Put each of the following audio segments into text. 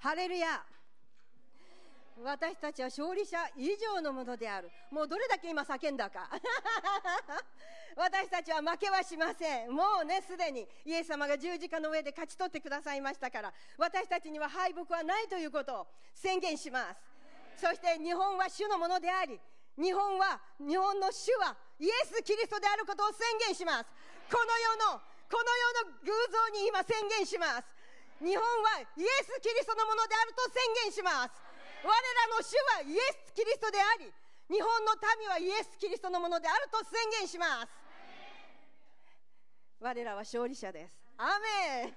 ハレルヤ私たちは勝利者以上のものである。もうどれだけ今叫んだか。私たちは負けはしません。もうね、すでにイエス様が十字架の上で勝ち取ってくださいましたから、私たちには敗北はないということを宣言します。そして日本は主のものであり、日本は、日本の主はイエス・キリストであることを宣言します。この世の、この世の偶像に今宣言します。日本はイエス・キリストのものであると宣言します。我らの主はイエス・キリストであり、日本の民はイエス・キリストのものであると宣言します。我らは勝利者です。アメン、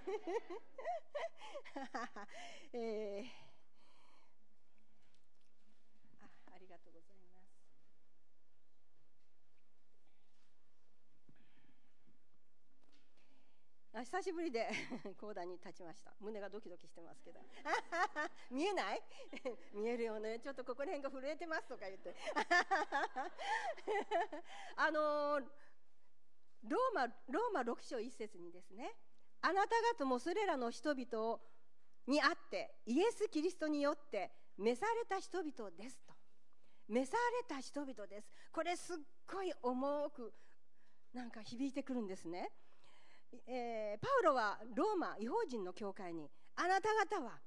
え ーあ久しぶりで 講談に立ちました。胸がドキドキしてますけど。見えない？見えるよね。ちょっとここら辺が震えてますとか言って。あのローマローマ6章1節にですねあなた方もそれらの人々にあってイエス・キリストによって召された人々ですと。召された人々です。これすっごい重くなんか響いてくるんですね。えー、パウロはローマ違法人の教会にあなた方は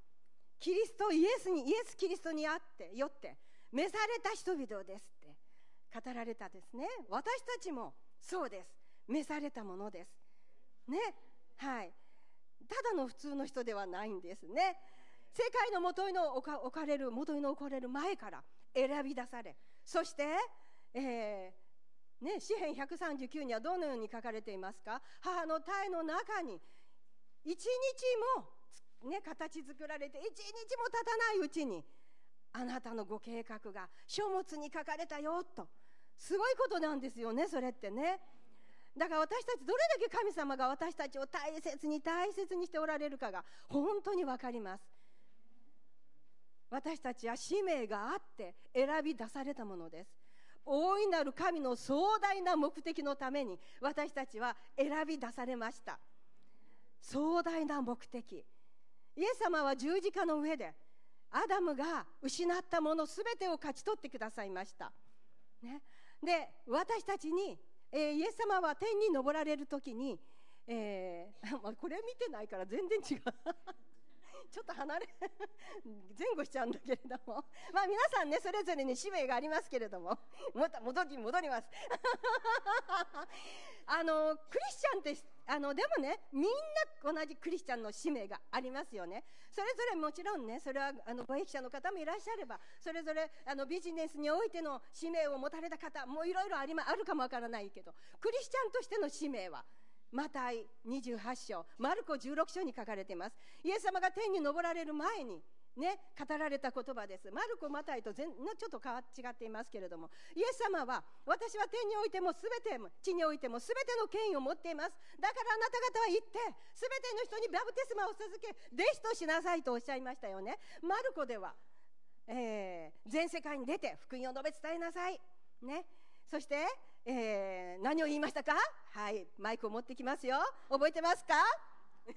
キリストイエスにイエス・キリストにあってよって召された人々ですって語られたですね。私たちもそうです。召されたものです。ね。はい。ただの普通の人ではないんですね。世界の元の置か置かれる元に置かれる前から選び出されそして、えー、ね、詩篇139にはどのように書かれていますか？母の体の中に一日も、ね、形作られて一日も経たないうちにあなたのご計画が書物に書かれたよと。すごいことなんですよねそれってね。だから私たちどれだけ神様が私たちを大切に大切にしておられるかが本当に分かります。私たちは使命があって選び出されたものです。大いなる神の壮大な目的のために私たちは選び出されました。壮大な目的。イエス様は十字架の上でアダムが失ったもの全てを勝ち取ってくださいました、ね、で私たちに、えー、イエス様は天に昇られる時に、えー、これ見てないから全然違う。ちょっと離れ 前後しちゃうんだけれども。まあ皆さんねそれぞれに使命がありますけれども。また戻り戻ります。あのクリスチャンってあのでもねみんな同じクリスチャンの使命がありますよね。それぞれもちろんねそれはあのご益者の方もいらっしゃればそれぞれあのビジネスにおいての使命を持たれた方もいろいろあり、ま、あるかもわからないけどクリスチャンとしての使命はマタイ28章マルコ16章に書かれていますイエス様が天に昇られる前にね、語られた言葉です。マルコ、マタイと全ちょっと違っていますけれども、イエス様は、私は天においてもすべて、地においてもすべての権威を持っています。だからあなた方は行って、すべての人にバプテスマを授け、弟子としなさいとおっしゃいましたよね。マルコでは、えー、全世界に出て福音を述べ伝えなさい。ね。そして、えー、何を言いましたか？はい、マイクを持ってきますよ。覚えてますか？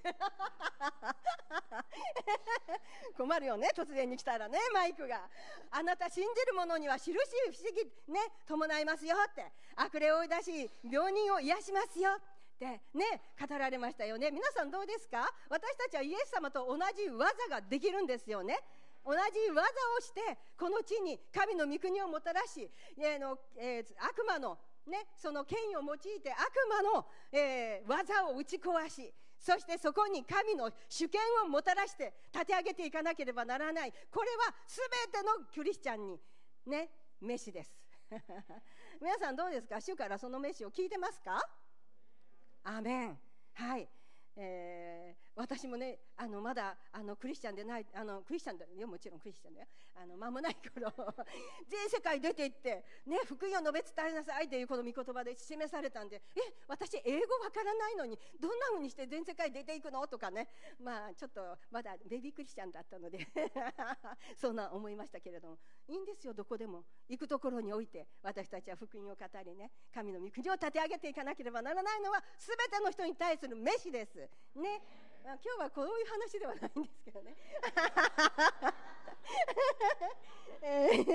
困るよね突然に来たらねマイクが。あなた信じる者には印不思議ね伴いますよって。悪霊を追い出し病人を癒しますよって。ね語られましたよね。皆さんどうですか？私たちはイエス様と同じ技ができるんですよね。同じ技をしてこの地に神の御国をもたらし、えーのえー、悪魔のね、その権威を用いて悪魔の、えー、技を打ち壊しそしてそこに神の主権をもたらして立て上げていかなければならない。これは全てのクリスチャンにね飯です。皆さんどうですか？主からその飯を聞いてますか？アメン。はい。えー、私もねあのまだあのクリスチャンでないあのクリスチャンだよ。もちろんクリスチャンだよ。あの間もない頃 全世界出て行って、ね、福音を述べ伝えなさいというこの御言葉で示されたんでえ私英語わからないのにどんなふうにして全世界出ていくのとかね。まあちょっとまだベビークリスチャンだったので そんな思いましたけれども。いいんですよどこでも。行くところにおいて私たちは福音を語りね神の御国を立て上げていかなければならないのは全ての人に対する召しです。ね、まあ、今日はこういう話ではないんですけどね。え、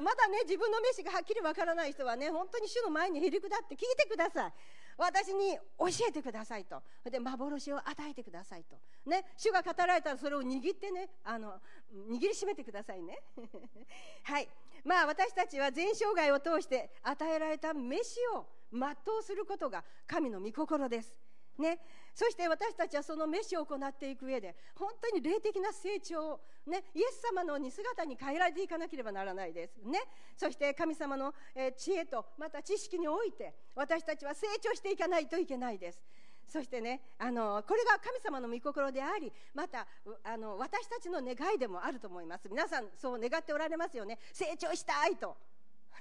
まだね自分の飯がはっきりわからない人はね本当に主の前にへりくだって聞いてください。私に教えてくださいと。で幻を与えてくださいと、ね、主が語られたらそれを握ってねあの握りしめてくださいね。はい。まあ私たちは全生涯を通して与えられた飯を全うすることが神の御心です。ね、そして私たちはその飯を行っていく上で本当に霊的な成長ね、イエス様の似姿に変えられていかなければならないです、ね、そして神様の、知恵とまた知識において私たちは成長していかないといけないです。そしてねあのこれが神様の御心でありまたあの私たちの願いでもあると思います。皆さんそう願っておられますよね。成長したいと。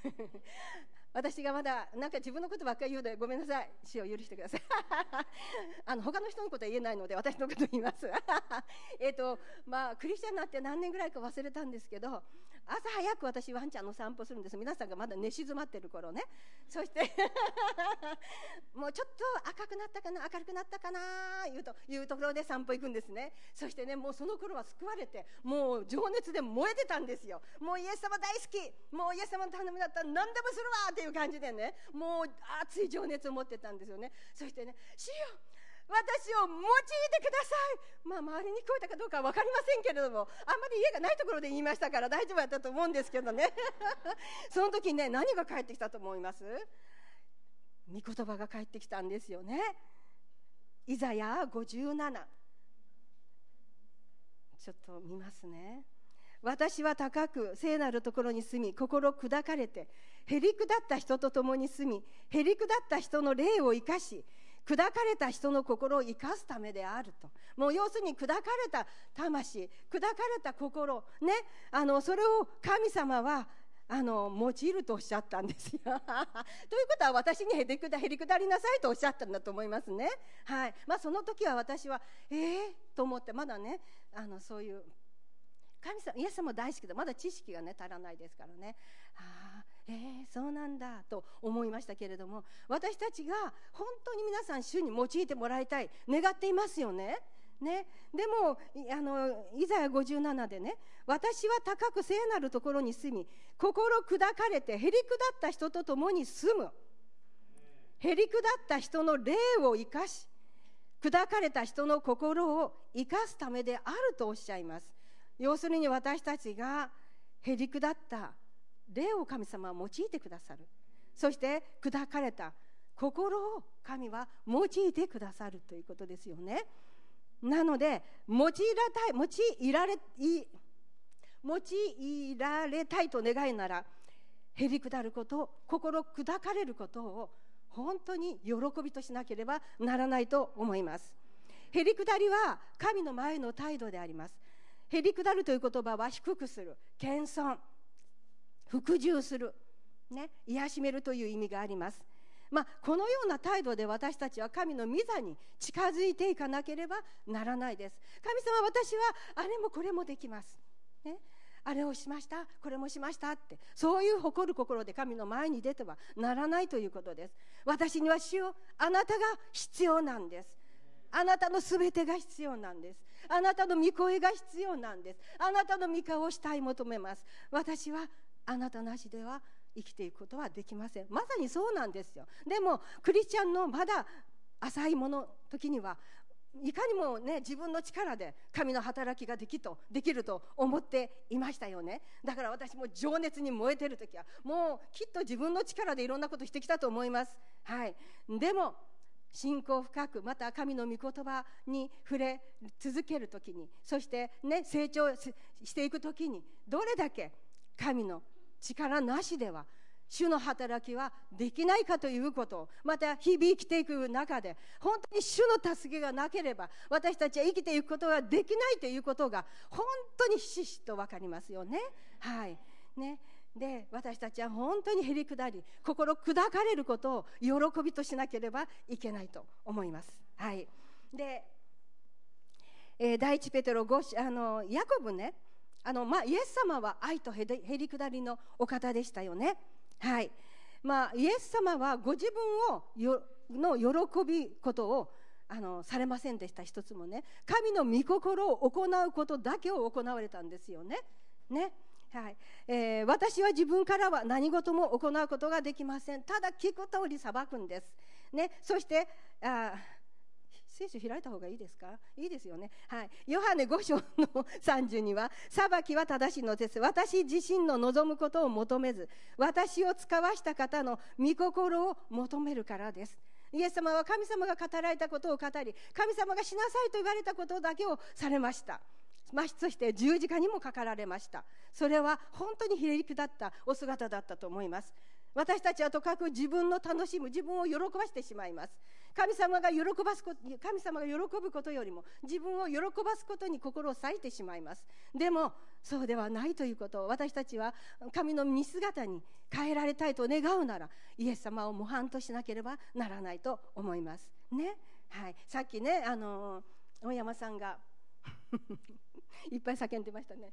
私がまだなんか自分のことばっかり言うのでごめんなさい。死を許してください。あの他の人のことは言えないので私のこと言います。えっとまあクリスチャンになって何年ぐらいか忘れたんですけど朝早く私ワンちゃんの散歩するんです。皆さんがまだ寝静まってる頃ね。そして もうちょっと赤くなったかな明るくなったかないうというところで散歩行くんですね。そしてねもうその頃は救われてもう情熱で燃えてたんですよ。もうイエス様大好きもうイエス様の頼みだったら何でもするわっていう感じでねもう熱い情熱を持ってたんですよね。そしてね「主よ私を用いてください。まあ周りに聞こえたかどうかは分かりませんけれどもあんまり家がないところで言いましたから大丈夫やったと思うんですけどね。その時にね何が返ってきたと思います？御言葉が返ってきたんですよね。イザヤ57ちょっと見ますね。私は高く聖なるところに住み心砕かれてへりくだった人と共に住みへりくだった人の霊を生かし砕かれた人の心を生かすためであるともう要するに砕かれた魂砕かれた心ねあのそれを神様はあの用いるとおっしゃったんですよ。ということは私にへりくだりくだりなさいとおっしゃったんだと思いますね。はいまあ、その時は私はえー、と思ってまだねあのそういう神様イエス様大好きでまだ知識がね足らないですからね。あえー、そうなんだと思いましたけれども私たちが本当に皆さん主に用いてもらいたい願っていますよね。ね、でもあのイザヤ57でね私は高く聖なるところに住み心砕かれてへりくだった人と共に住む。へりくだった人の霊を生かし砕かれた人の心を生かすためであるとおっしゃいます。要するに私たちがへりくだった霊を神様は用いてくださる。そして砕かれた。心を神は用いてくださるということですよね。なので用いらたい用いられ用いられたいと願いならへりくだること心砕かれることを本当に喜びとしなければならないと思います。へりくだりは神の前の態度であります。へりくだるという言葉は低くする。謙遜。服従する、ね、癒しめるという意味があります。まあ、このような態度で私たちは神の御座に近づいていかなければならないです。神様、私はあれもこれもできます。ね、あれをしました、これもしましたって、そういう誇る心で神の前に出てはならないということです。私には主をあなたが必要なんです。あなたのすべてが必要なんです。あなたの御声が必要なんです。あなたの御顔をしたい求めます。私はあなたなしでは生きていくことはできません。まさにそうなんですよ。でもクリスチャンのまだ浅いもの時にはいかにもね自分の力で神の働きができとできると思っていましたよね。だから私も情熱に燃えてる時はもうきっと自分の力でいろんなことしてきたと思います。はい。でも信仰深くまた神の御言葉に触れ続ける時にそしてね成長していく時にどれだけ神の力なしでは主の働きはできないかということまた日々生きていく中で本当に主の助けがなければ私たちは生きていくことができないということが本当にひしひしと分かりますよね。はいねで私たちは本当にへりくだり心砕かれることを喜びとしなければいけないと思います。はい、で、えー、第一ペテロ5あのヤコブねあの、まあ、イエス様は愛とへりくだりのお方でしたよね。はい。まあ、イエス様はご自分をよの喜びことをあのされませんでした一つもね。神の御心を行うことだけを行われたんですよね。ね。はい。えー、私は自分からは何事も行うことができません。ただ聞く通り裁くんです、ね、そしてあ聖書開いた方がいいですか？いいですよね。はい。ヨハネ5章の30には、裁きは正しいのです。私自身の望むことを求めず、私を使わした方の御心を求めるからです。イエス様は神様が語られたことを語り、神様がしなさいと言われたことだけをされました。まそして十字架にもかかられました。それは本当にひれりくだったお姿だったと思います。私たちはとかく自分の楽しむ、自分を喜ばしてしまいます。神様が喜ばすこと神様が喜ぶことよりも自分を喜ばすことに心を割いてしまいます。でもそうではないということを私たちは神の見姿に変えられたいと願うならイエス様を模範としなければならないと思います。ね？はい、さっきねあの大山さんが いっぱい叫んでましたね。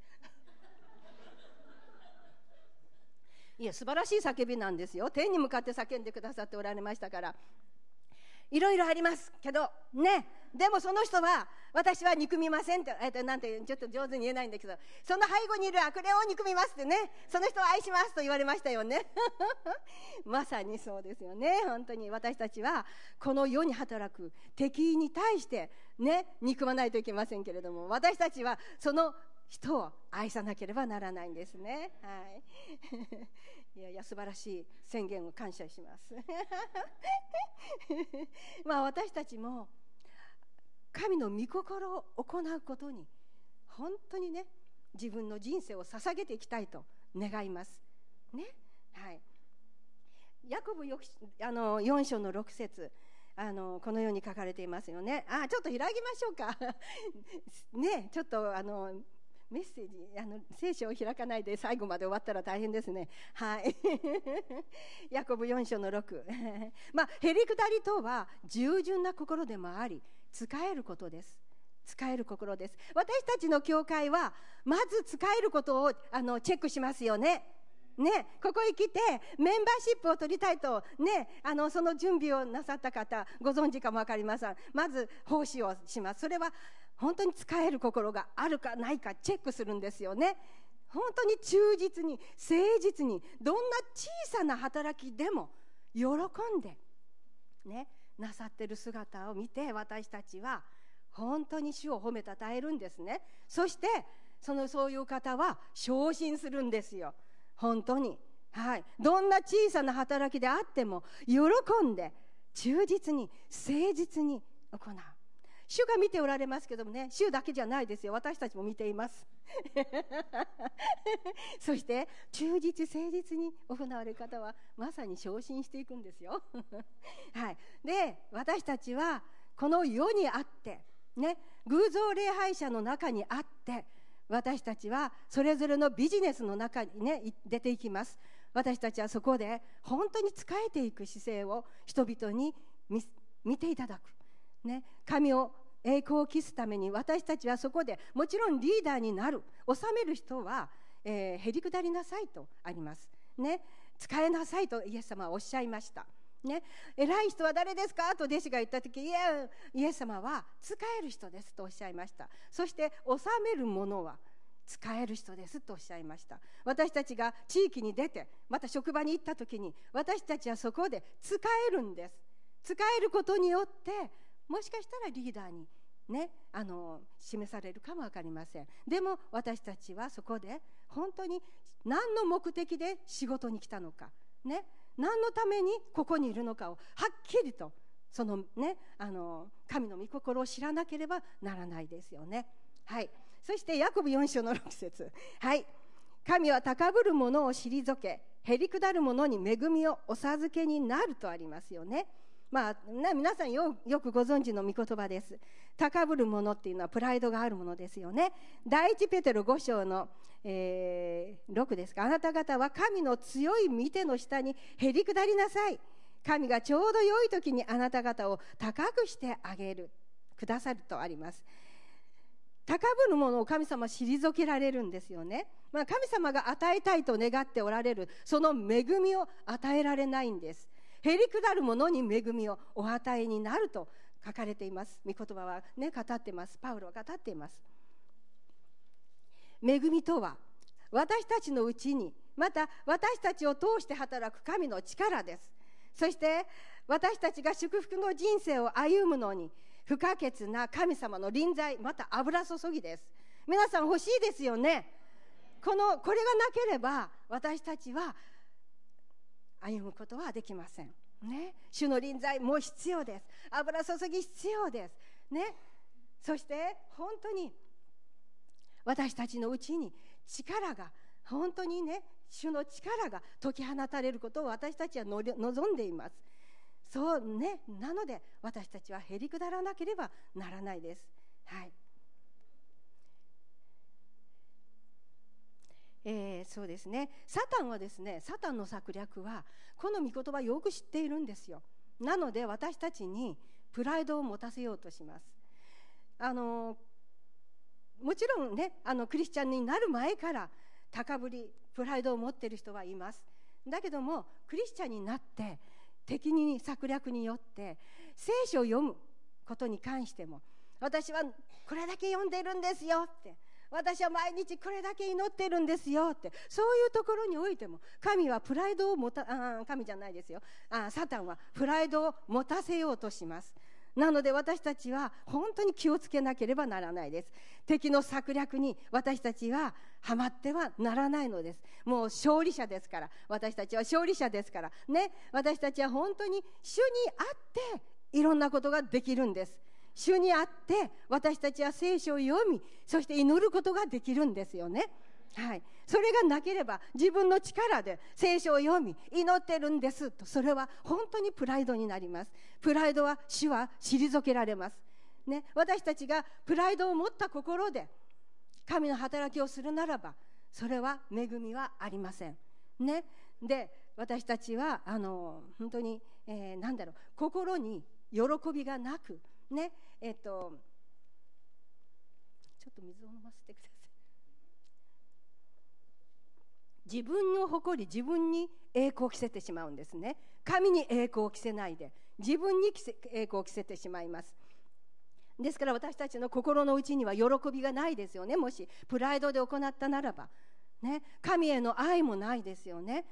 いや素晴らしい叫びなんですよ。天に向かって叫んでくださっておられましたから。いろいろありますけどね。でもその人は私は憎みませんって、えっと、なんてちょっと上手に言えないんだけどその背後にいる悪霊を憎みますってね。その人を愛しますと言われましたよね。まさにそうですよね。本当に。私たちはこの世に働く敵に対してね憎まないといけませんけれども私たちはその人を愛さなければならないんですね。はい。いやいや素晴らしい宣言を感謝します。まあ私たちも神の御心を行うことに本当にね自分の人生を捧げていきたいと願います。ね。はい。ヤコブあの4章の6節あのこのように書かれていますよね。あちょっと開きましょうか。ねちょっとあのメッセージあの聖書を開かないで最後まで終わったら大変ですね。はい。ヤコブ4章の6 まあへりくだりとは従順な心でもあり使えることです。使える心です。私たちの教会はまず使えることをあのチェックしますよね。ね、ここへ来てメンバーシップを取りたいと、ね、あのその準備をなさった方ご存知かも分かりません。まず奉仕をします。それは本当に使える心があるかないかチェックするんですよね。本当に忠実に誠実にどんな小さな働きでも喜んでねなさってる姿を見て私たちは本当に主を褒めたたえるんですね。そしてそのそういう方は昇進するんですよ。本当に。はい。どんな小さな働きであっても喜んで忠実に誠実に行う。主が見ておられますけどもね主だけじゃないですよ。私たちも見ています。そして忠実誠実に行われる方はまさに昇進していくんですよ。はい。で私たちはこの世にあってね偶像礼拝者の中にあって私たちはそれぞれのビジネスの中にね出ていきます。私たちはそこで本当に仕えていく姿勢を人々に見ていただく。ね、神を栄光を期すために私たちはそこでもちろんリーダーになる。治める人は、えー、へりくだりなさいとあります、ね、使えなさいとイエス様はおっしゃいました。ね、偉い人は誰ですか？と弟子が言った時いやイエス様は使える人ですとおっしゃいました。そして治めるものは使える人ですとおっしゃいました。私たちが地域に出てまた職場に行った時に私たちはそこで使えるんです。使えることによってもしかしたらリーダーにね、あの示されるかも分かりませんでも私たちはそこで本当に何の目的で仕事に来たのか、ね、何のためにここにいるのかをはっきりとその、ね、あの神の御心を知らなければならないですよね。はい、そしてヤコブ4章の6節はい神は高ぶる者を退けへりくだる者に恵みをお授けになるとありますよね。まあね、皆さんよくご存知の御言葉です。高ぶるものっていうのはプライドがあるものですよね。第一ペテロ5章の、えー、6ですか。あなた方は神の強い見ての下にへりくだりなさい。神がちょうど良い時にあなた方を高くしてあげる。くださるとあります。高ぶるものを神様退けられるんですよね、まあ、神様が与えたいと願っておられるその恵みを与えられないんです。へりくだる者に恵みをお与えになると書かれています。御言葉はね語ってます。パウロは語っています。恵みとは私たちのうちにまた私たちを通して働く神の力です。そして私たちが祝福の人生を歩むのに不可欠な神様の臨在また油注ぎです。皆さん欲しいですよね。このこれがなければ私たちは歩むことはできません。ね。主の臨在も必要です。油注ぎ必要です。ね。そして本当に私たちのうちに力が本当にね主の力が解き放たれることを私たちは望んでいます。そうね。なので私たちはへりくだらなければならないです。はい。えー、そうですね。サタンはですねサタンの策略はこの御言葉よく知っているんですよ。なので私たちにプライドを持たせようとします。あのもちろんねあのクリスチャンになる前から高ぶりプライドを持っている人はいます。だけどもクリスチャンになって敵に策略によって聖書を読むことに関しても私はこれだけ読んでいるんですよって私は毎日これだけ祈ってるんですよって。そういうところにおいても神はプライドを持たあ神じゃないですよ。あサタンはプライドを持たせようとします。なので私たちは本当に気をつけなければならないです。敵の策略に私たちはハマってはならないのです。もう勝利者ですから。私たちは勝利者ですから。ね。私たちは本当に主にあっていろんなことができるんです。主にあって私たちは聖書を読みそして祈ることができるんですよね。はい、それがなければ自分の力で聖書を読み祈ってるんですとそれは本当にプライドになります。プライドは主は退けられます、ね、私たちがプライドを持った心で神の働きをするならばそれは恵みはありません、ね、で私たちはあの本当に、えー、なんだろう心に喜びがなくねえっ、とちょっと水を飲ませてください。自分の誇り自分に栄光を着せてしまうんですね。神に栄光を着せないで自分に栄光を着せてしまいます。ですから私たちの心の内には喜びがないですよね。もしプライドで行ったならば、ね、神への愛もないですよね。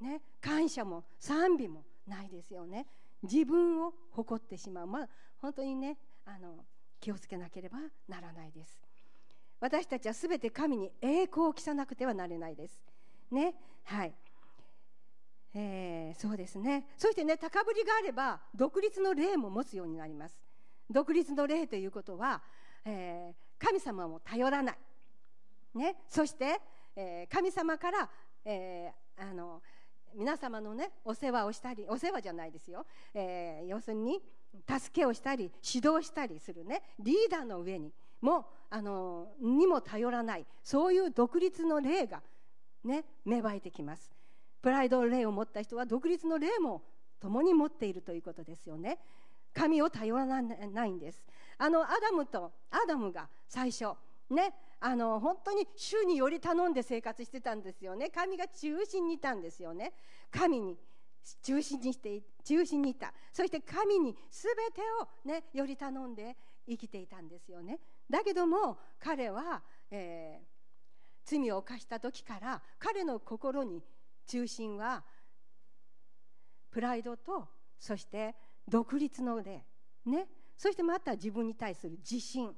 ね感謝も賛美もないですよね。自分を誇ってしまう。まあ本当にねあの気をつけなければならないです。私たちは全て神に栄光を着さなくてはなれないです。ねはい。えー、そうですね。そしてね高ぶりがあれば独立の霊も持つようになります。独立の霊ということは、えー、神様も頼らない、ね、そして、えー、神様から、えー、あの皆様のねお世話をしたりお世話じゃないですよ、えー、要するに助けをしたり指導したりするねリーダーの上にもあのにも頼らないそういう独立の霊がね、芽生えてきます。プライドの霊を持った人は独立の霊も共に持っているということですよね。神を頼らないんです。あのアダムとアダムが最初ねあの本当に主により頼んで生活してたんですよね。神が中心にいたんですよね。神に中心にして中心にいた。そして神に全てをねより頼んで生きていたんですよね。だけども彼は、えー、罪を犯した時から彼の心に中心はプライドとそして独立の霊、ね、そしてまた自分に対する自信、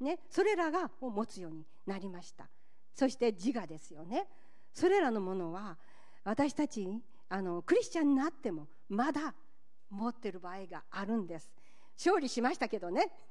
ね、それらがを持つようになりました。そして自我ですよね。それらのものは私たちあのクリスチャンになってもまだ持ってる場合があるんです。勝利しましたけどね、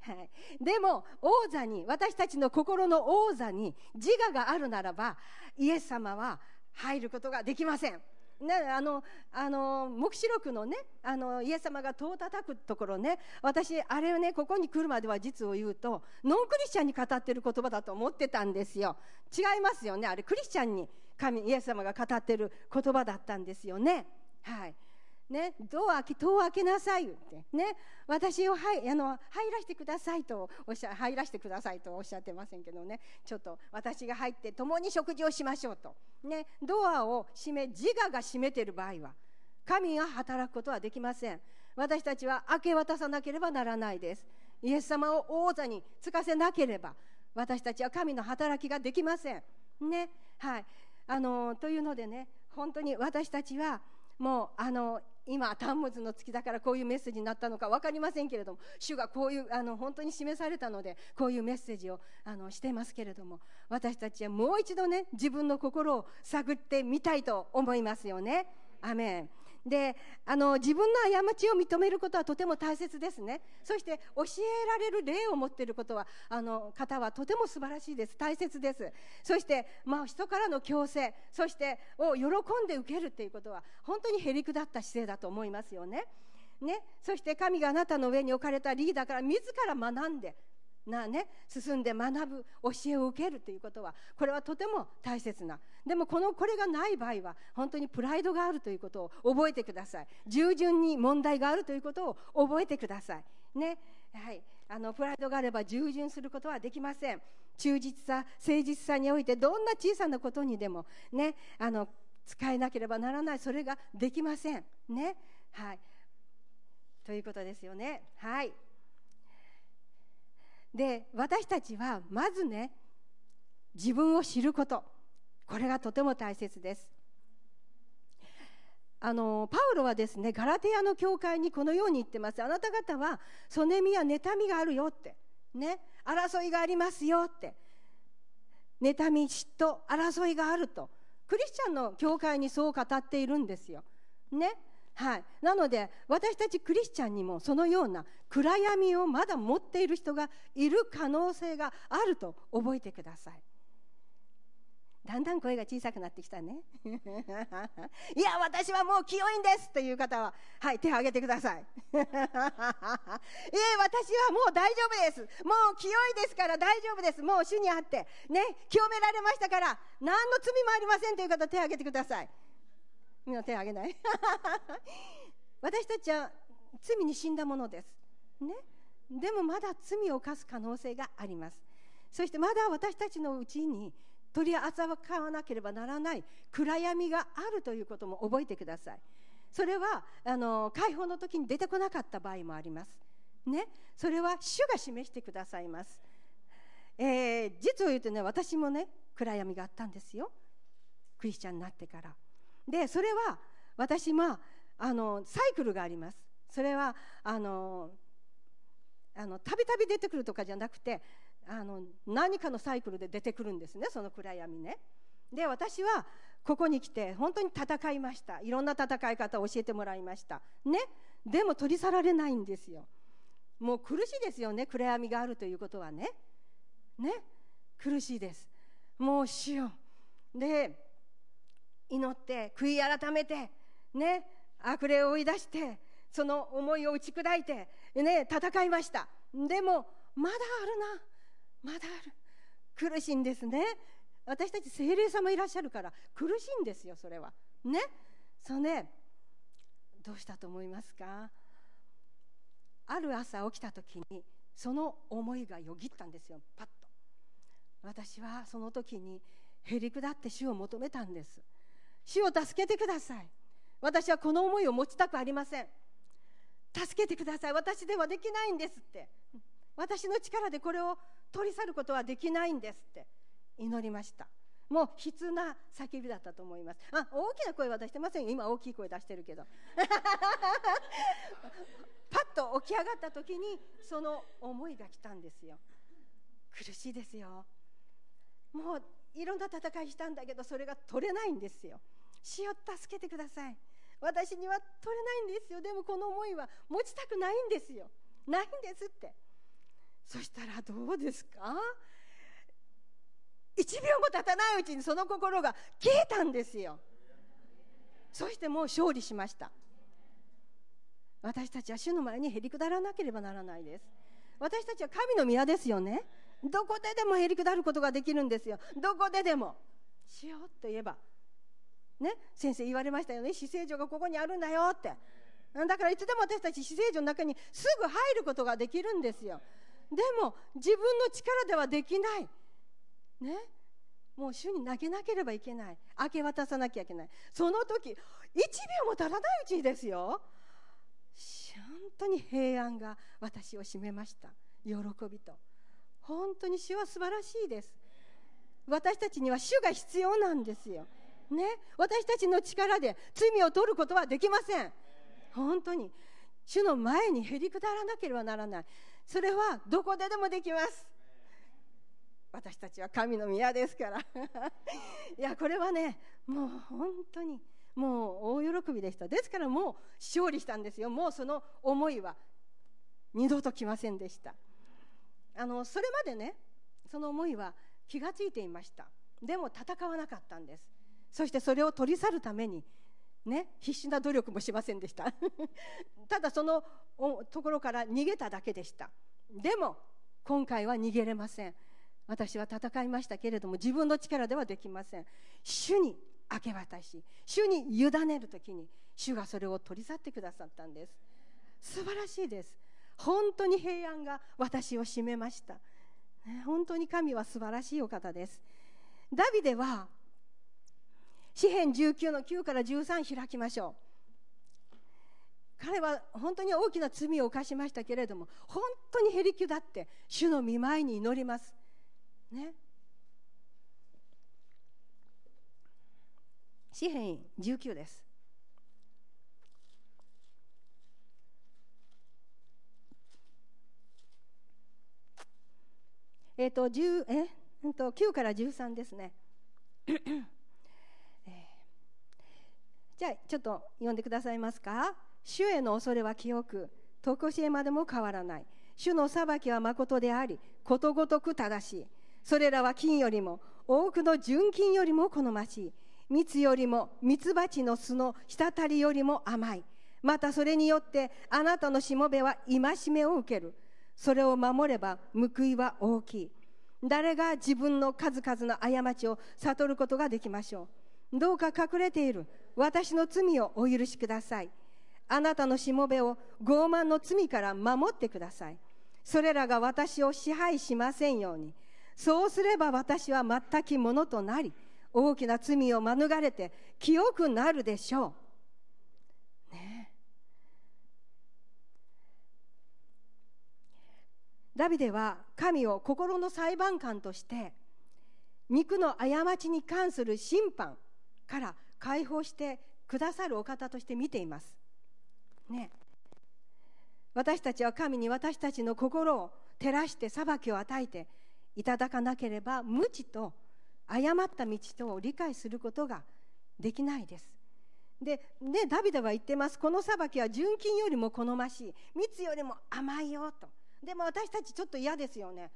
はい、でも王座に私たちの心の王座に自我があるならばイエス様は入ることができません。ね、あのあの黙示録のねあのイエス様が戸を叩くところね私あれをねここに来るまでは実を言うとノンクリスチャンに語ってる言葉だと思ってたんですよ。違いますよねあれ。クリスチャンに神イエス様が語ってる言葉だったんですよね。はい。ね、ドア開け、戸を開けなさいって、ね、私をはいあの入らせてくださいとおっしゃ、入らせてくださいとおっしゃってませんけどね、ちょっと私が入って共に食事をしましょうと。ね、ドアを閉め、自我が閉めている場合は、神が働くことはできません。私たちは明け渡さなければならないです。イエス様を王座につかせなければ、私たちは神の働きができません。ねはいあのというのでね本当に私たちはもうあの今、端末の月だからこういうメッセージになったのか分かりませんけれども主がこういうあの本当に示されたのでこういうメッセージをあのしてますけれども私たちはもう一度ね自分の心を探ってみたいと思いますよね。アメンであの自分の過ちを認めることはとても大切ですね。そして教えられる霊を持っていることはあの方はとても素晴らしいです。大切です。そして、まあ、人からの強制そしてを喜んで受けるということは本当にへりくだった姿勢だと思いますよね。ね。そして神があなたの上に置かれたリーダーから自ら学んでなね、進んで学ぶ教えを受けるということはこれはとても大切な。でもこのこれがない場合は本当にプライドがあるということを覚えてください。従順に問題があるということを覚えてください。ねはい。あのプライドがあれば従順することはできません。忠実さ誠実さにおいてどんな小さなことにでもねあの使えなければならない。それができません。ね。はい。ということですよね。はい。で私たちはまずね自分を知ること。これがとても大切です。あのパウロはですねガラテヤの教会にこのように言ってます。あなた方はそねみや妬みがあるよって。ね。争いがありますよって。妬み嫉妬争いがあると。クリスチャンの教会にそう語っているんですよ。ね。はい、なので私たちクリスチャンにもそのような暗闇をまだ持っている人がいる可能性があると覚えてください。だんだん声が小さくなってきたね。いや私はもう清いんですという方ははい手を挙げてください え私はもう大丈夫です。もう清いですから大丈夫です。もう主にあってね清められましたから何の罪もありませんという方手を挙げてください。みんな手挙げない？私たちは罪に死んだものです、ね、でもまだ罪を犯す可能性があります。そしてまだ私たちのうちに取り扱わなければならない暗闇があるということも覚えてください。それはあの解放の時に出てこなかった場合もあります。ね？それは主が示してくださいます、えー、実を言うとね私もね暗闇があったんですよ。クリスチャンになってから。でそれは私はあのサイクルがあります。それはあのあのたびたび出てくるとかじゃなくてあの何かのサイクルで出てくるんですねその暗闇ね。で私はここに来て本当に戦いました。いろんな戦い方を教えてもらいました。ね。でも取り去られないんですよ。もう苦しいですよね暗闇があるということはね。ね。苦しいです。もうしよ。うで祈って悔い改めてね悪霊を追い出してその思いを打ち砕いてね戦いました。でもまだあるな。まだある。苦しいんですね。私たち精霊様いらっしゃるから苦しいんですよそれは。ね。そうねどうしたと思いますか？ある朝起きた時にその思いがよぎったんですよパッと。私はその時にへりくだって主を求めたんです。主を助けてください。私はこの思いを持ちたくありません。助けてください。私ではできないんですって。私の力でこれを取り去ることはできないんですって。祈りました。もう悲痛な叫びだったと思います。あ大きな声は出してません今大きい声出してるけど。パッと起き上がった時にその思いが来たんですよ。苦しいですよ。もういろんな戦いしたんだけどそれが取れないんですよ。主よ助けてください。私には取れないんですよ。でもこの思いは持ちたくないんですよ。ないんですって。そしたらどうですか？1秒も経たないうちにその心が消えたんですよ。そしてもう勝利しました。私たちは主の前にへりくだらなければならないです。私たちは神の宮ですよね。どこででもへりくだることができるんですよ。どこででも。しようと言えばね、先生言われましたよね。死聖所がここにあるんだよって。だからいつでも私たち死聖所の中にすぐ入ることができるんですよ。でも自分の力ではできない。ね。もう主に投げなければいけない。明け渡さなきゃいけない。その時1秒も足らないうちにですよ。本当に平安が私を占めました。喜びと。本当に主は素晴らしいです。私たちには主が必要なんですよ。ね私たちの力で罪を取ることはできません。本当に。主の前にへりくだらなければならない。それはどこででもできます。私たちは神の宮ですから。いやこれはねもう本当にもう大喜びでした。ですからもう勝利したんですよ。もうその思いは二度と来ませんでした。あのそれまでねその思いは気がついていました。でも戦わなかったんです。そしてそれを取り去るためにね必死な努力もしませんでした。ただそのところから逃げただけでした。でも今回は逃げれません。私は戦いましたけれども自分の力ではできません。主に明け渡し主に委ねる時に主がそれを取り去ってくださったんです。素晴らしいです。本当に平安が私を占めました、本当に神は素晴らしいお方です。ダビデは詩編19の9から13開きましょう。彼は本当に大きな罪を犯しましたけれども本当にへりくだって主の見舞いに祈ります。ね。詩編19です。えっ、と10え？えー、と9から13ですね、じゃあちょっと読んでくださいますか？主への恐れは清く常しえまでも変わらない。主の裁きは誠でありことごとく正しい。それらは金よりも多くの純金よりも好ましい。蜜よりも蜜蜂の巣の滴りよりも甘い。またそれによってあなたのしもべは戒めを受ける。それを守れば報いは大きい。誰が自分の数々の過ちを悟ることができましょう。どうか隠れている。私の罪をお許しください。あなたのしもべを傲慢の罪から守ってください。それらが私を支配しませんように。そうすれば私は全きものとなり大きな罪を免れて清くなるでしょう。ね、ダビデは神を心の裁判官として肉の過ちに関する審判から解放してくださるお方として見ています。ね、私たちは神に私たちの心を照らして裁きを与えていただかなければ無知と誤った道とを理解することができないです。で、ね、ダビデは言ってます。この裁きは純金よりも好ましい。蜜よりも甘いよと。でも私たちちょっと嫌ですよね。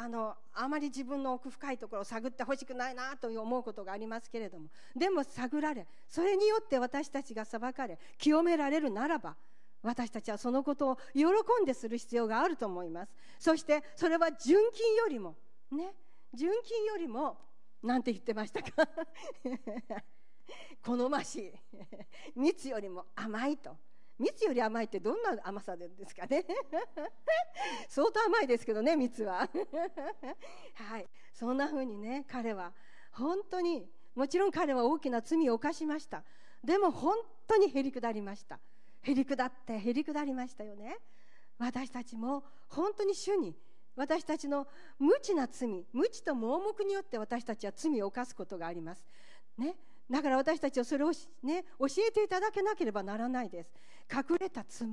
あのあまり自分の奥深いところを探ってほしくないなと思うことがありますけれどもでも探られそれによって私たちが裁かれ清められるならば私たちはそのことを喜んでする必要があると思います。そしてそれは純金よりもね純金よりもなんて言ってましたか？好ましい。蜜よりも甘いと。蜜より甘いってどんな甘さですかね？相当甘いですけどね蜜は。はい。そんな風にね彼は。本当にもちろん彼は大きな罪を犯しました。でも本当にへりくだりました。へりくだってへりくだりましたよね。私たちも本当に主に私たちの無知な罪無知と盲目によって私たちは罪を犯すことがあります、ね、だから私たちはそれを、ね、教えていただけなければならないです。隠れた罪。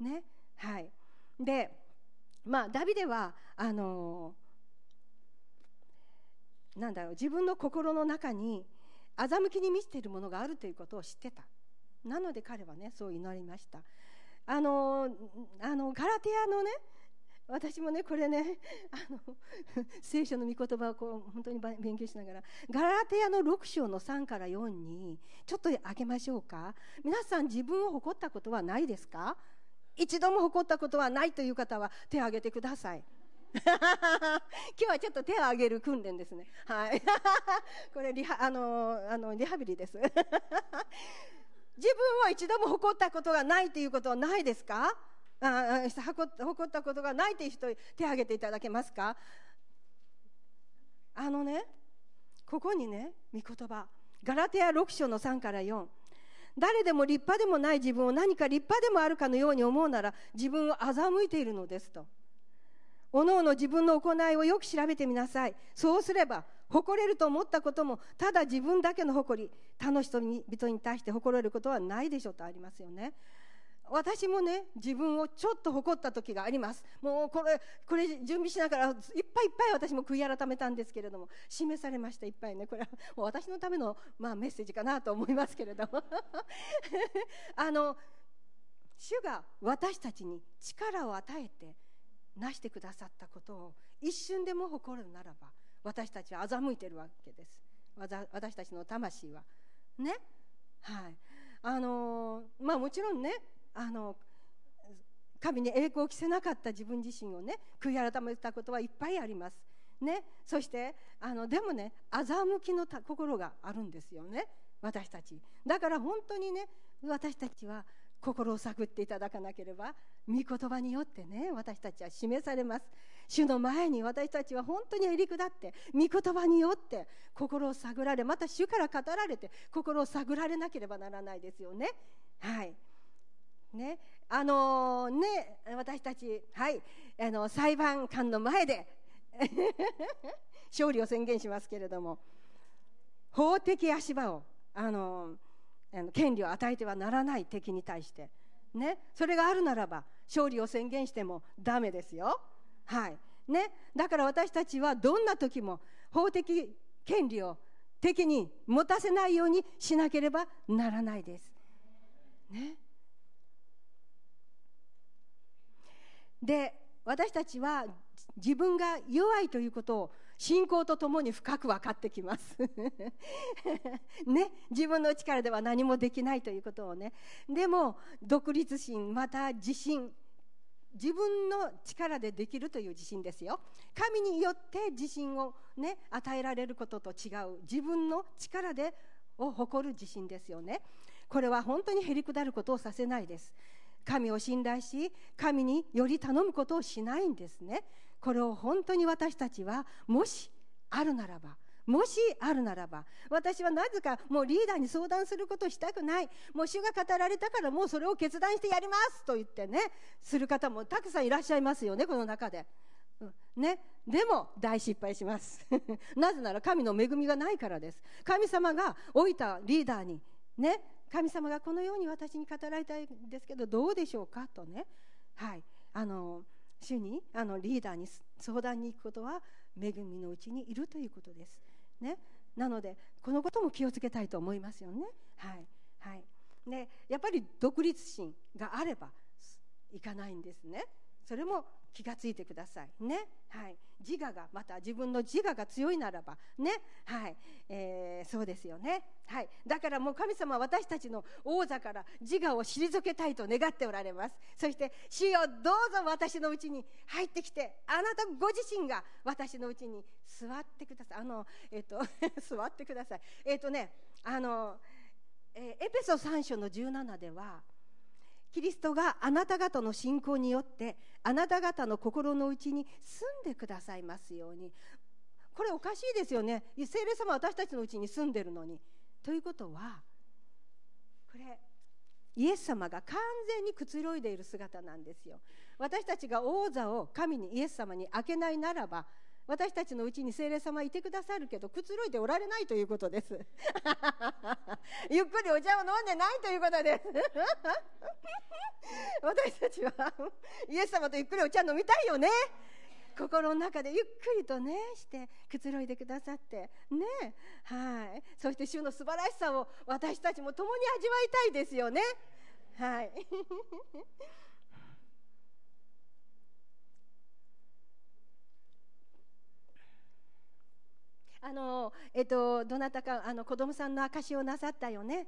ね。はい。でまあダビデはあの、なんだろう自分の心の中に欺きに満ちているものがあるということを知ってた。なので彼はねそう祈りました。あのあのガラテヤのね私もねこれねあの 聖書の御言葉をこう本当に勉強しながらガラテヤの6章の3から4にちょっと開けましょうか。皆さん自分を誇ったことはないですか？一度も誇ったことはないという方は手を挙げてください。今日はちょっと手を挙げる訓練ですね。はい。これリハあのあのリハビリです。自分は一度も誇ったことがないということはないですか？あ誇ったことがないという人手を挙げていただけますかあのねここにね御言葉ガラテヤ6章の3から4誰でも立派でもない自分を何か立派でもあるかのように思うなら自分を欺いているのですとおのおの自分の行いをよく調べてみなさいそうすれば誇れると思ったこともただ自分だけの誇り他の人に人に対して誇れることはないでしょうとありますよね私もね自分をちょっと誇った時があります。もうこれこれ準備しながらいっぱいいっぱい私も悔い改めたんですけれども示されましたいっぱいね。これはもう私のための、まあ、メッセージかなと思いますけれども。あの主が私たちに力を与えてなしてくださったことを一瞬でも誇るならば私たちは欺いてるわけです。私たちの魂は。ね。はい。あのまあもちろんねあの神に栄光を着せなかった自分自身をね悔い改めたことはいっぱいあります。ね、そしてあのでもね欺きの心があるんですよね。私たち。だから本当にね私たちは心を探っていただかなければ御言葉によってね私たちは示されます。主の前に私たちは本当にへりくだって御言葉によって心を探られまた主から語られて心を探られなければならないですよね。はい。ね、あのー、ね、私たち、はい、あの裁判官の前で 勝利を宣言しますけれども、法的足場を、あのー、あの権利を与えてはならない敵に対して、ね、それがあるならば、勝利を宣言してもだめですよ。はい。ね、だから私たちはどんな時も法的権利を敵に持たせないようにしなければならないです。ね、で私たちは自分が弱いということを信仰とともに深く分かってきます。ね、自分の力では何もできないということをね。でも独立心また自信自分の力でできるという自信ですよ。神によって自信を、ね、与えられることと違う。自分の力でを誇る自信ですよね。これは本当にへりくだることをさせないです。神を信頼し神により頼むことをしないんですね。これを本当に私たちはもしあるならばもしあるならば私はなぜかもうリーダーに相談することをしたくない。もう主が語られたからもうそれを決断してやります。と言ってねする方もたくさんいらっしゃいますよねこの中で。ね、でも大失敗します。なぜなら神の恵みがないからです。神様が置いたリーダーにね神様がこのように私に語られたいんですけどどうでしょうかとね、はい、あの主にあのリーダーに相談に行くことは恵みのうちにいるということです。ね、なのでこのことも気をつけたいと思いますよね。はいはい、でやっぱり独立心があればいかないんですね。それも気がついてくださいね。はい、自我がまた自分の自我が強いならばね、はいえー、そうですよね。はい、だからもう神様は私たちの王座から自我を退けたいと願っておられます。そして主よどうぞ私のうちに入ってきてあなたご自身が私のうちに座ってください。あのえっ、ー、と座ってください。えっ、ー、とねあの、えエペソ3章の17では。キリストがあなた方の信仰によってあなた方の心の内に住んでくださいますように。これおかしいですよね。聖霊様は私たちのうちに住んでるのに。ということはこれイエス様が完全にくつろいでいる姿なんですよ。私たちが王座を神にイエス様に開けないならば私たちのうちに聖霊様いてくださるけどくつろいでおられないということです。ゆっくりお茶を飲んでないということです。私たちはイエス様とゆっくりお茶飲みたいよね。心の中でゆっくりとねしてくつろいでくださって。ね。はい。そして主の素晴らしさを私たちも共に味わいたいですよね。はいあの、どなたかあの子供さんの証をなさったよね。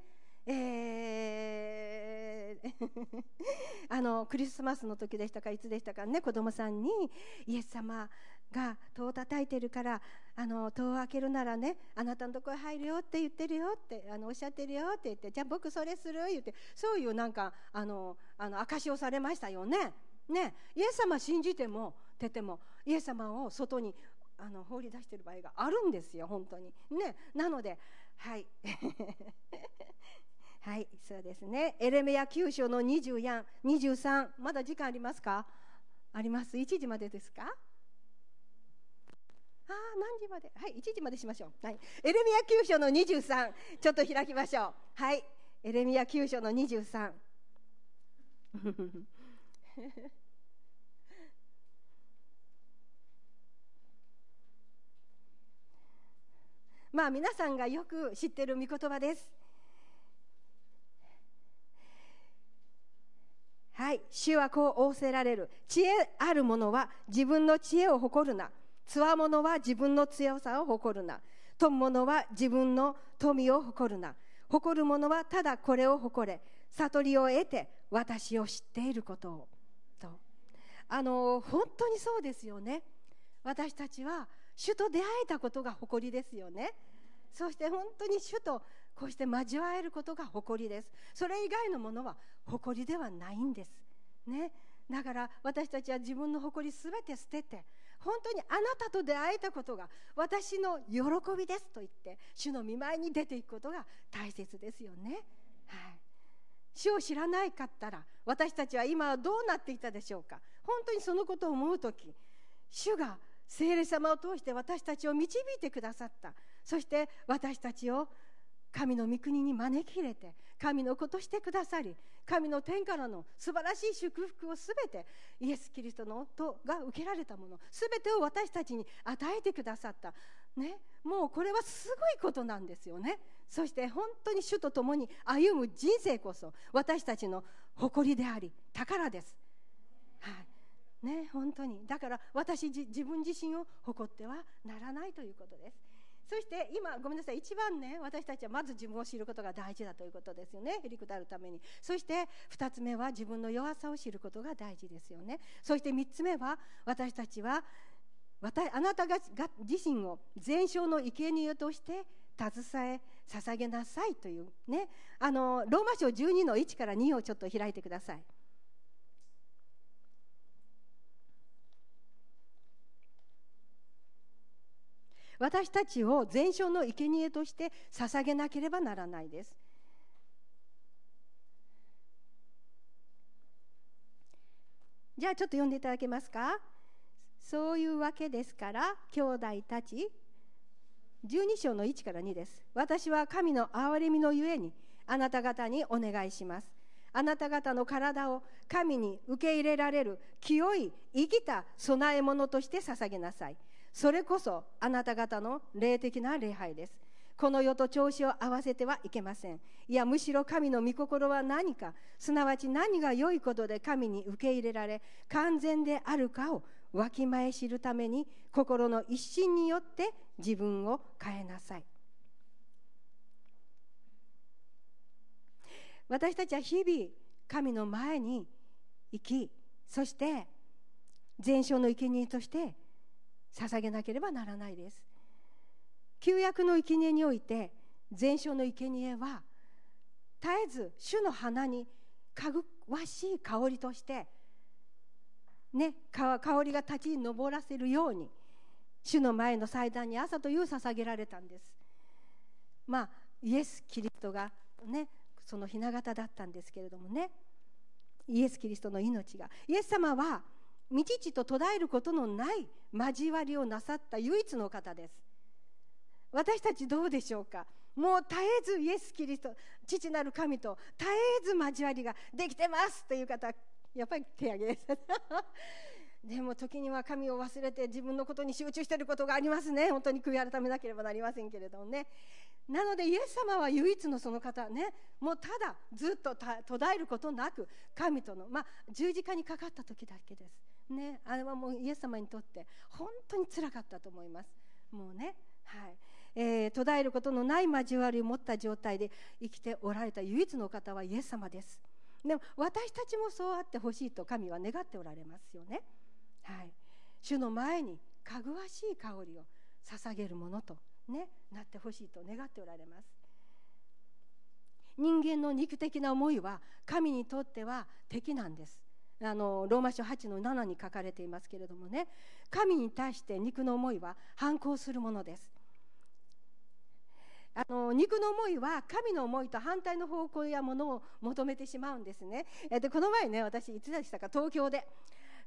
えー、あのクリスマスの時でしたかいつでしたかね子供さんにイエス様が戸を叩いてるからあの戸を開けるならねあなたのとこへ入るよって言ってるよってあのおっしゃってるよって言ってじゃあ僕それする？言ってそういうなんかあのあの証しをされましたよね。ねイエス様信じてもててもイエス様を外にあの放り出してる場合があるんですよ本当に。ね。なのではい。はいそうですね。エレメヤ9章の2423まだ時間ありますか？あります。1時までですか？あ何時まで？はい1時までしましょう、はい、エレミア9章の23ちょっと開きましょう。はい。エレミア9章の23 まあ皆さんがよく知っている御言葉です。はい。主はこう仰せられる。知恵ある者は自分の知恵を誇るな。つわものは自分の強さを誇るな。富む者は自分の富を誇るな。誇る者はただこれを誇れ。悟りを得て私を知っていることを。と。あの本当にそうですよね。私たちは主と出会えたことが誇りですよね。そして本当に主とこうして交わえることが誇りです。それ以外のものは誇りではないんです。ね。だから私たちは自分の誇りすべて捨てて本当にあなたと出会えたことが私の喜びですと言って主の見舞いに出ていくことが大切ですよね、はい、主を知らないかったら私たちは今はどうなっていたでしょうか。本当にそのことを思う時主が聖霊様を通して私たちを導いてくださった。そして私たちを神の御国に招き入れて神のことしてくださり神の天からの素晴らしい祝福をすべてイエス・キリストのとが受けられたものすべてを私たちに与えてくださった、ね、もうこれはすごいことなんですよねそして本当に主と共に歩む人生こそ私たちの誇りであり宝です。はいね、本当にだから私自分自身を誇ってはならないということです。そして今ごめんなさい一番ね私たちはまず自分を知ることが大事だということですよね。へりくだるために。そして2つ目は自分の弱さを知ることが大事ですよね。そして3つ目は私たちはあなたが自身を全焼の生贄として携え捧げなさいというね。あのローマ書12の1から2をちょっと開いてください。私たちを全焼の生贄として捧げなければならないです。じゃあちょっと読んでいただけますか？そういうわけですから兄弟たち12章の1から2です。私は神の憐れみのゆえにあなた方にお願いします。あなた方の体を神に受け入れられる清い生きた供え物として捧げなさい。それこそあなた方の霊的な礼拝です。この世と調子を合わせてはいけません。いやむしろ神の御心は何かすなわち何が良いことで神に受け入れられ完全であるかをわきまえ知るために心の一心によって自分を変えなさい。私たちは日々神の前に生きそして全焼の生贄として捧げなければならないです。旧約の生贄において全焼の生贄は絶えず主の花にかぐわしい香りとしてね香りが立ち上らせるように主の前の祭壇に朝と夕捧げられたんです。まあイエス・キリストがねその雛形だったんですけれどもねイエス・キリストの命が。イエス様は道地と途絶えることのない交わりをなさった唯一の方です。私たちどうでしょうか？もう絶えずイエス・キリスト父なる神と絶えず交わりができてますという方やっぱり手挙げです。でも時には神を忘れて自分のことに集中していることがありますね。本当に悔い改めなければなりませんけれどもね。なのでイエス様は唯一のその方ね。もうただずっと途絶えることなく神との、まあ、十字架にかかった時だけです、ね、あれはもうイエス様にとって本当につらかったと思います。もうねはい。えー、途絶えることのない交わりを持った状態で生きておられた唯一の方はイエス様です。でも私たちもそうあってほしいと神は願っておられますよね。はい。主の前にかぐわしい香りを捧げるものとね、なってほしいと願っておられます。人間の肉的な思いは神にとっては敵なんです。あのローマ書8の7に書かれていますけれどもね。神に対して肉の思いは反抗するものです。あの肉の思いは神の思いと反対の方向やものを求めてしまうんですね。でこの前ね私いつでしたか？東京で。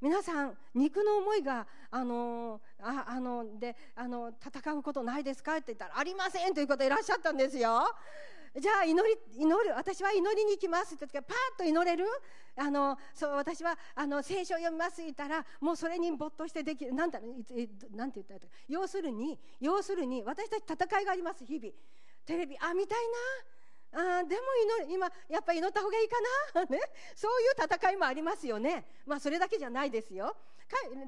皆さん肉の思いがあのああのであの戦うことないですか？って言ったらありませんという方いらっしゃったんですよ。じゃあ祈り祈る私は祈りに行きますって言ってパーッと祈れる？あのそう私はあの聖書を読みますって言ったらもうそれに没頭してできる。なんだなんて言ったら要するに要するに私たち戦いがあります日々。テレビあ見たいな。あでも祈る。今やっぱり祈った方がいいかな、ね、そういう戦いもありますよね。まあそれだけじゃないですよ。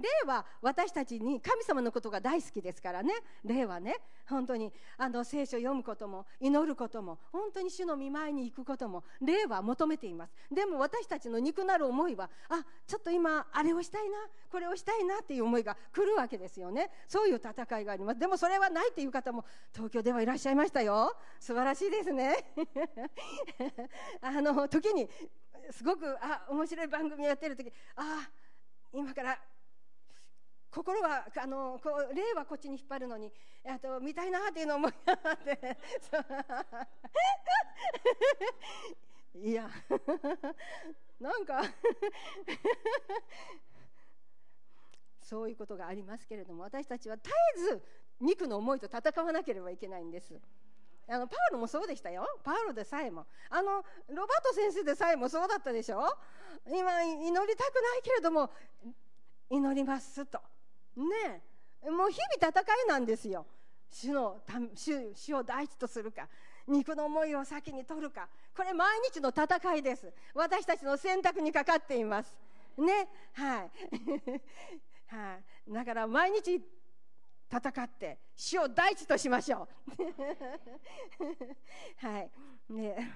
霊は私たちに神様のことが大好きですからね。霊はね本当にあの聖書を読むことも祈ることも本当に主の見舞いに行くことも霊は求めています。でも私たちの肉なる思いはあちょっと今あれをしたいなこれをしたいなっていう思いが来るわけですよね。そういう戦いがあります。でもそれはないっていう方も東京ではいらっしゃいましたよ。素晴らしいですね。あの時にすごくあ面白い番組をやってる時あ今から心はあのこう霊はこっちに引っ張るのにあと見たいなっていうのを思いながらいや。なんか。そういうことがありますけれども私たちは絶えず肉の思いと戦わなければいけないんです。あのパウロもそうでしたよ。パウロでさえも。あのロバート先生でさえもそうだったでしょ？今祈りたくないけれども祈りますと。ねもう日々戦いなんですよ。主の主主を第一とするか肉の思いを先に取るか。これ毎日の戦いです。私たちの選択にかかっています。ね。はい。はい、だから毎日戦って主を第一としましょう。はい。ね。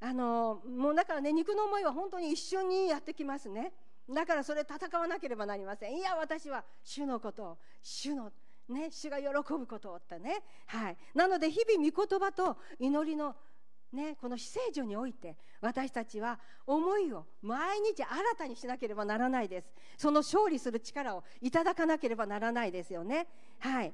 あのもうだからね肉の思いは本当に一緒にやってきますね。だからそれ戦わなければなりません。いや私は主のことを主のね主が喜ぶことをってね。はい。なので日々御言葉と祈りのね、この死聖所において私たちは思いを毎日新たにしなければならないです。その勝利する力をいただかなければならないですよね。はい。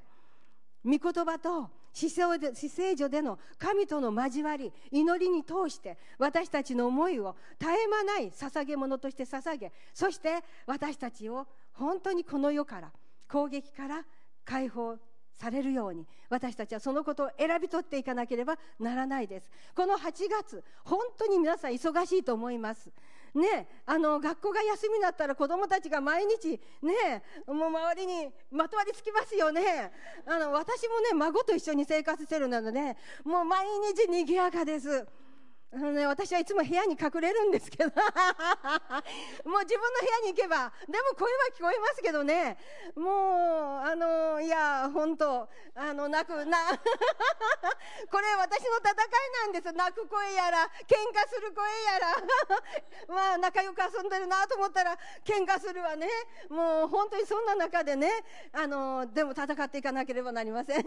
御言葉と死聖所での神との交わり祈りに通して私たちの思いを絶え間ない捧げ物として捧げそして私たちを本当にこの世から攻撃から解放されるように私たちはそのことを選び取っていかなければならないです。この8月本当に皆さん忙しいと思います。ねあの学校が休みになったら子どもたちが毎日ねもう周りにまとわりつきますよね。あの私もね孫と一緒に生活してるのでねもう毎日賑やかです。あのね、私はいつも部屋に隠れるんですけど。もう自分の部屋に行けばでも声は聞こえますけどね。もうあのいや本当あの泣くな これ私の戦いなんです。泣く声やら喧嘩する声やら。まあ仲良く遊んでるなと思ったら喧嘩するわね。もう本当にそんな中でねあのでも戦っていかなければなりません。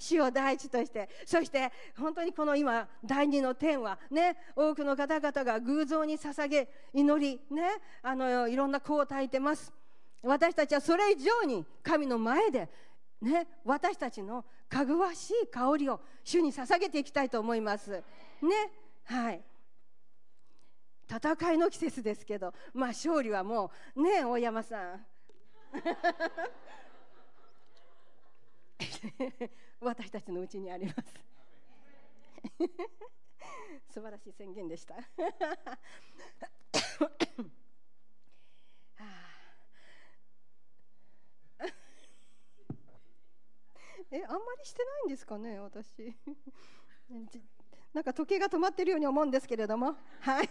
主を第一としてそして本当にこの今第二の天はね多くの方々が偶像に捧げ祈りねあのいろんな子を焚いてます。私たちはそれ以上に神の前でね私たちのかぐわしい香りを主に捧げていきたいと思います。ねはい。戦いの季節ですけどまあ勝利はもうね大山さん。私たちのうちにあります。素晴らしい宣言でした。えあんまりしてないんですかね私。なんか時計が止まってるように思うんですけれども。はい。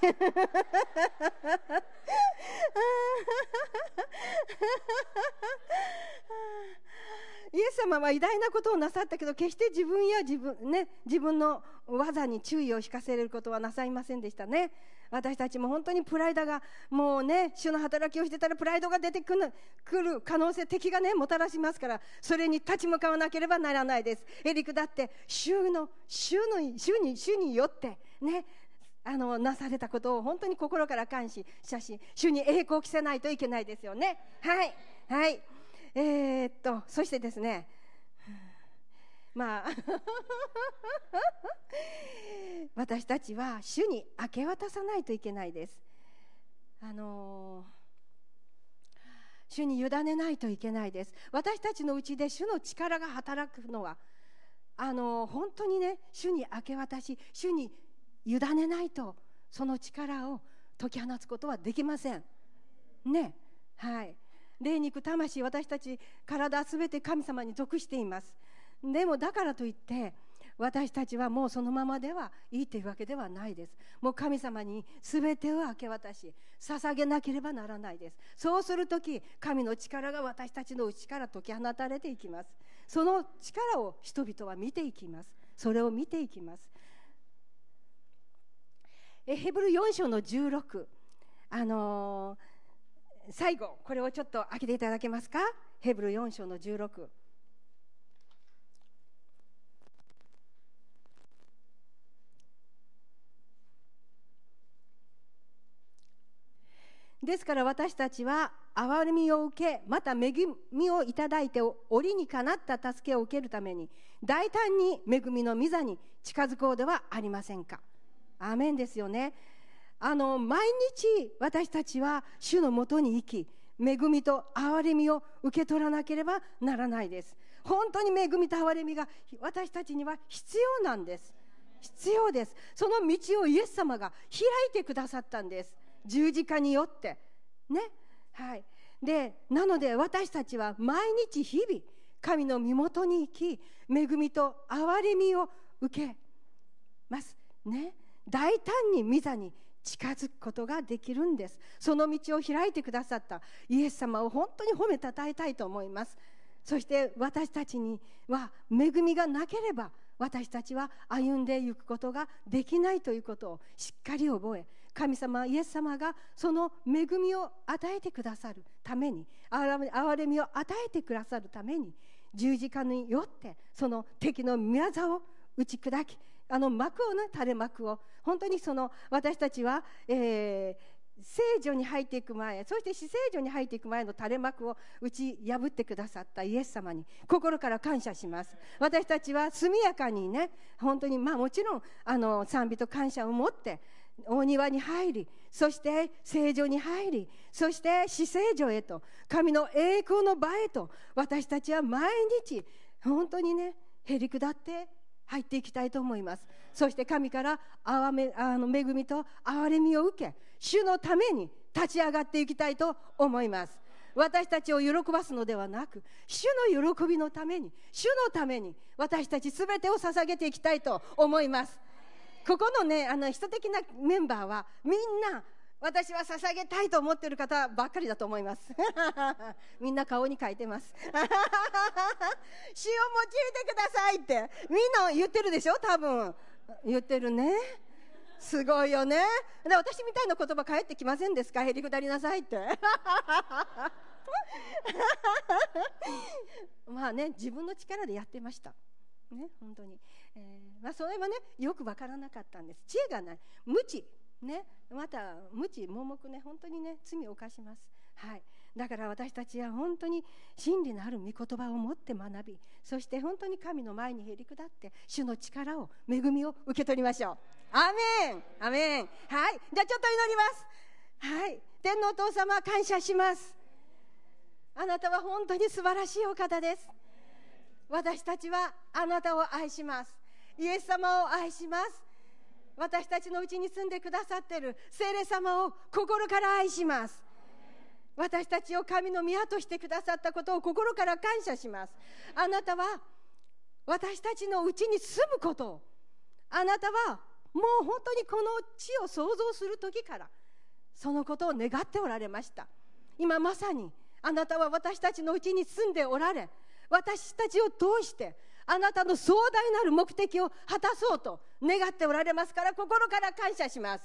イエス様は偉大なことをなさったけど決して自分や自分,、ね、自分の技に注意を引かせることはなさいませんでしたね。私たちも本当にプライドがもうね主の働きをしてたらプライドが出てくるくる可能性敵がねもたらしますからそれに立ち向かわなければならないです。エリクだって主の主の主に主によってねあのなされたことを本当に心から感謝し主に栄光を着せないといけないですよね。はい。はい。えー、っとそしてですねまあ 私たちは主に明け渡さないといけないです。あの主に委ねないといけないです。私たちのうちで主の力が働くのはあの本当にね主に明け渡し主に委ねないとその力を解き放つことはできません。ねはい。霊肉魂私たち体すべて神様に属しています。でもだからといって私たちはもうそのままではいいというわけではないです。もう神様に全てを明け渡し捧げなければならないです。そうする時神の力が私たちの内から解き放たれていきます。その力を人々は見ていきます。それを見ていきます。えヘブル4章の16あのー、最後これをちょっと開けていただけますか？ヘブル4章の16ですから私たちは憐れみを受けまた恵みをいただいて折にかなった助けを受けるために大胆に恵みの御座に近づこうではありませんか。アーメンですよね。あの毎日私たちは主のもとに生き恵みと憐れみを受け取らなければならないです。本当に恵みと憐れみが私たちには必要なんです。必要です。その道をイエス様が開いてくださったんです。十字架によって。ね。はい。でなので私たちは毎日日々神の身元に行き恵みと憐れみを受けますね。大胆に御座に近づくことができるんです。その道を開いてくださった。イエス様を本当に褒めたたえたいと思います。そして私たちには恵みがなければ私たちは歩んでいくことができないということをしっかり覚え神様イエス様がその恵みを与えてくださるために憐れみを与えてくださるために十字架によってその敵の御業を打ち砕きあの幕をね垂れ幕を本当にその私たちは、えー、聖女に入っていく前そして死聖女に入っていく前の垂れ幕を打ち破ってくださったイエス様に心から感謝します。私たちは速やかにね本当にまあもちろんあの賛美と感謝を持って大庭に入りそして聖女に入りそして死聖女へと神の栄光の場へと私たちは毎日本当にねへり下って入っていきたいと思います。そして神からあめあの恵みと憐れみを受け主のために立ち上がっていきたいと思います。私たちを喜ばすのではなく主の喜びのために主のために私たち全てを捧げていきたいと思います。ここのねあの人的なメンバーはみんな私は捧げたいと思っている方ばっかりだと思います。みんな顔に書いてます。主を用いてくださいってみんな言ってるでしょ？多分。言ってるね。すごいよね。で私みたいな言葉返ってきませんですか？へりくだりなさいって。まあね自分の力でやってました。ね本当に。えー、まあ、それはねよく分からなかったんです。知恵がない。無知。ね。また無知盲目ね。本当にね罪を犯します。はい。だから私たちは本当に真理のある御言葉を持って学びそして本当に神の前にへり下って主の力を恵みを受け取りましょう。アメン。アメン。はい。じゃあちょっと祈ります。はい。天皇お父様感謝します。あなたは本当に素晴らしいお方です。私たちはあなたを愛します。イエス様を愛します。私たちのうちに住んでくださっている聖霊様を心から愛します。私たちを神の宮としてくださったことを心から感謝します。あなたは私たちのうちに住むことをあなたはもう本当にこの地を創造する時からそのことを願っておられました。今まさにあなたは私たちのうちに住んでおられ私たちを通してあなたの壮大なる目的を果たそうと願っておられますから心から感謝します。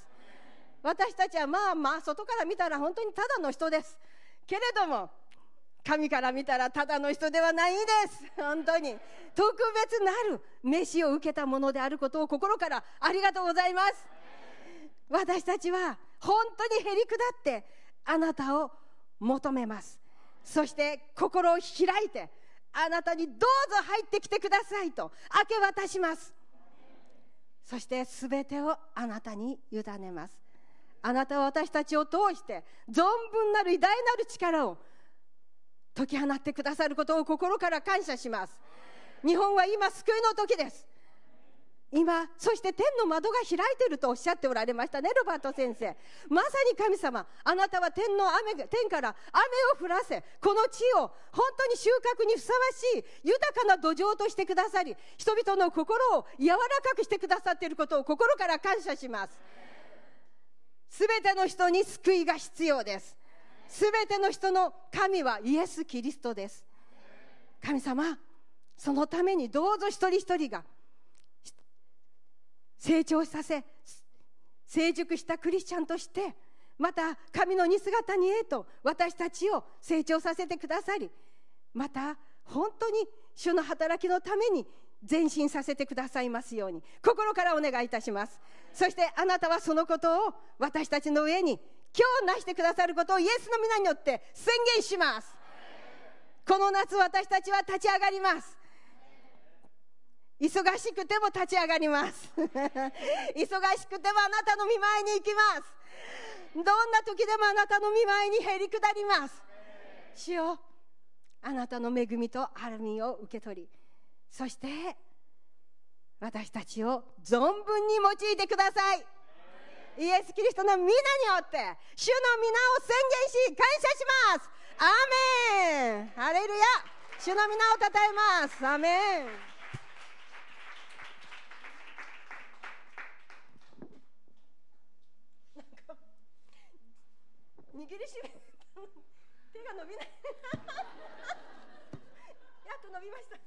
私たちはまあまあ外から見たら本当にただの人です。けれども神から見たらただの人ではないです。本当に。特別なる飯を受けたものであることを心からありがとうございます。私たちは本当にへり下ってあなたを求めます。そして心を開いてあなたにどうぞ入ってきてくださいと明け渡します。そしてすべてをあなたに委ねます。あなたは私たちを通して存分なる偉大なる力を解き放ってくださることを心から感謝します。日本は今救いの時です。今そして天の窓が開いているとおっしゃっておられましたねロバート先生。まさに神様あなたは天の雨天から雨を降らせこの地を本当に収穫にふさわしい豊かな土壌としてくださり人々の心を柔らかくしてくださっていることを心から感謝します。すべての人に救いが必要です。すべての人の神はイエス・キリストです。神様そのためにどうぞ一人一人が成長させ成熟したクリスチャンとしてまた神の似姿にへと私たちを成長させてくださりまた本当に主の働きのために前進させてくださいますように心からお願いいたします。そしてあなたはそのことを私たちの上に今日なしてくださることをイエスの皆によって宣言します。この夏私たちは立ち上がります。忙しくても立ち上がります。忙しくてもあなたの見舞いに行きます。どんな時でもあなたの見舞いにへり下ります。主よあなたの恵みと歩みを受け取りそして私たちを存分に用いてください。イエス・キリストの皆によって主の皆を宣言し感謝します。アーメン。ハレルヤ。主の皆をたたえます。アーメン。握りしめ手が伸びない。やっと伸びました。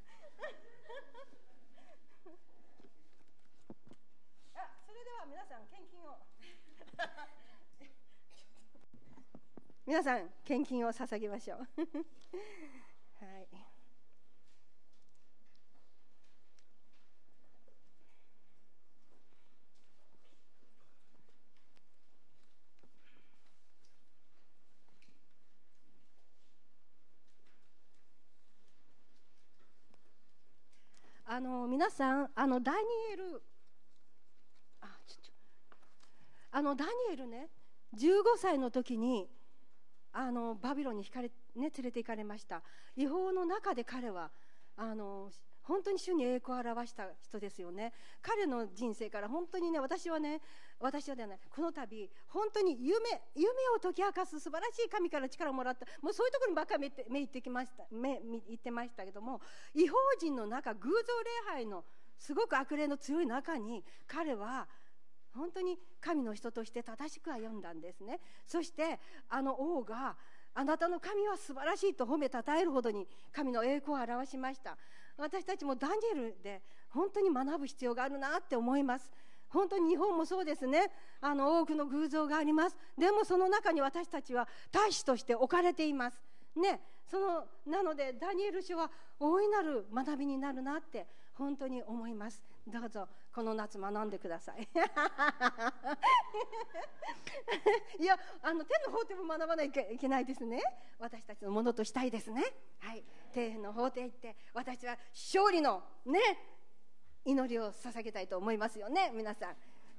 あそれでは皆さん献金を。皆さん献金を捧げましょうはいあの皆さんあのダニエルあちょちょあのダニエルね15歳の時にあのバビロンにかれ、ね、連れて行かれました。違法の中で彼はあの本当に主に栄光を表した人ですよね。彼の人生から本当にね私はね私はではない。この度本当に夢夢を解き明かす素晴らしい神から力をもらった。もうそういうところにばっかり目いってきました。目いってましたけども違法人の中偶像礼拝のすごく悪霊の強い中に彼は本当に神の人として正しく歩んだんですね。そしてあの王があなたの神は素晴らしいと褒めたたえるほどに神の栄光を表しました。私たちもダニエルで本当に学ぶ必要があるなって思います。本当に日本もそうですね。あの多くの偶像があります。でもその中に私たちは大使として置かれています。ね。そのなのでダニエル書は大いなる学びになるなって本当に思います。どうぞこの夏学んでください。いやあの天の法廷も学ばないといけないですね。私たちのものとしたいですね。はい。天の法廷行って私は勝利のね祈りを捧げたいと思いますよね皆さん。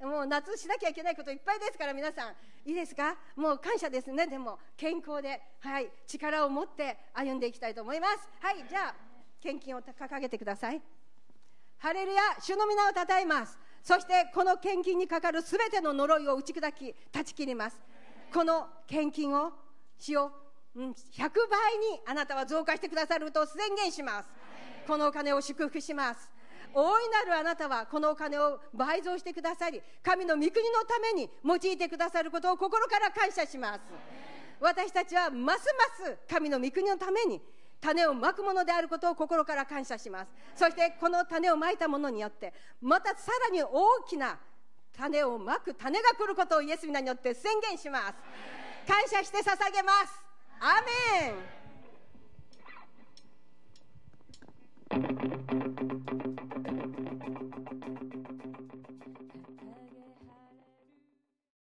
もう夏しなきゃいけないこといっぱいですから皆さん。いいですか？もう感謝ですね。でも健康ではい力を持って歩んでいきたいと思います。はいじゃあ献金を掲げてください。ハレルヤ主の皆をたたえます。そしてこの献金にかかるすべての呪いを打ち砕き断ち切ります。この献金をしよう、100倍にあなたは増加してくださると宣言します。このお金を祝福します。大いなるあなたはこのお金を倍増してくださり神の御国のために用いてくださることを心から感謝します。私たちはますます神の御国のために種をまくものであることを心から感謝します。そしてこの種をまいたものによってまたさらに大きな種をまく種が来ることをイエス皆によって宣言します。感謝して捧げます。アメン。thank you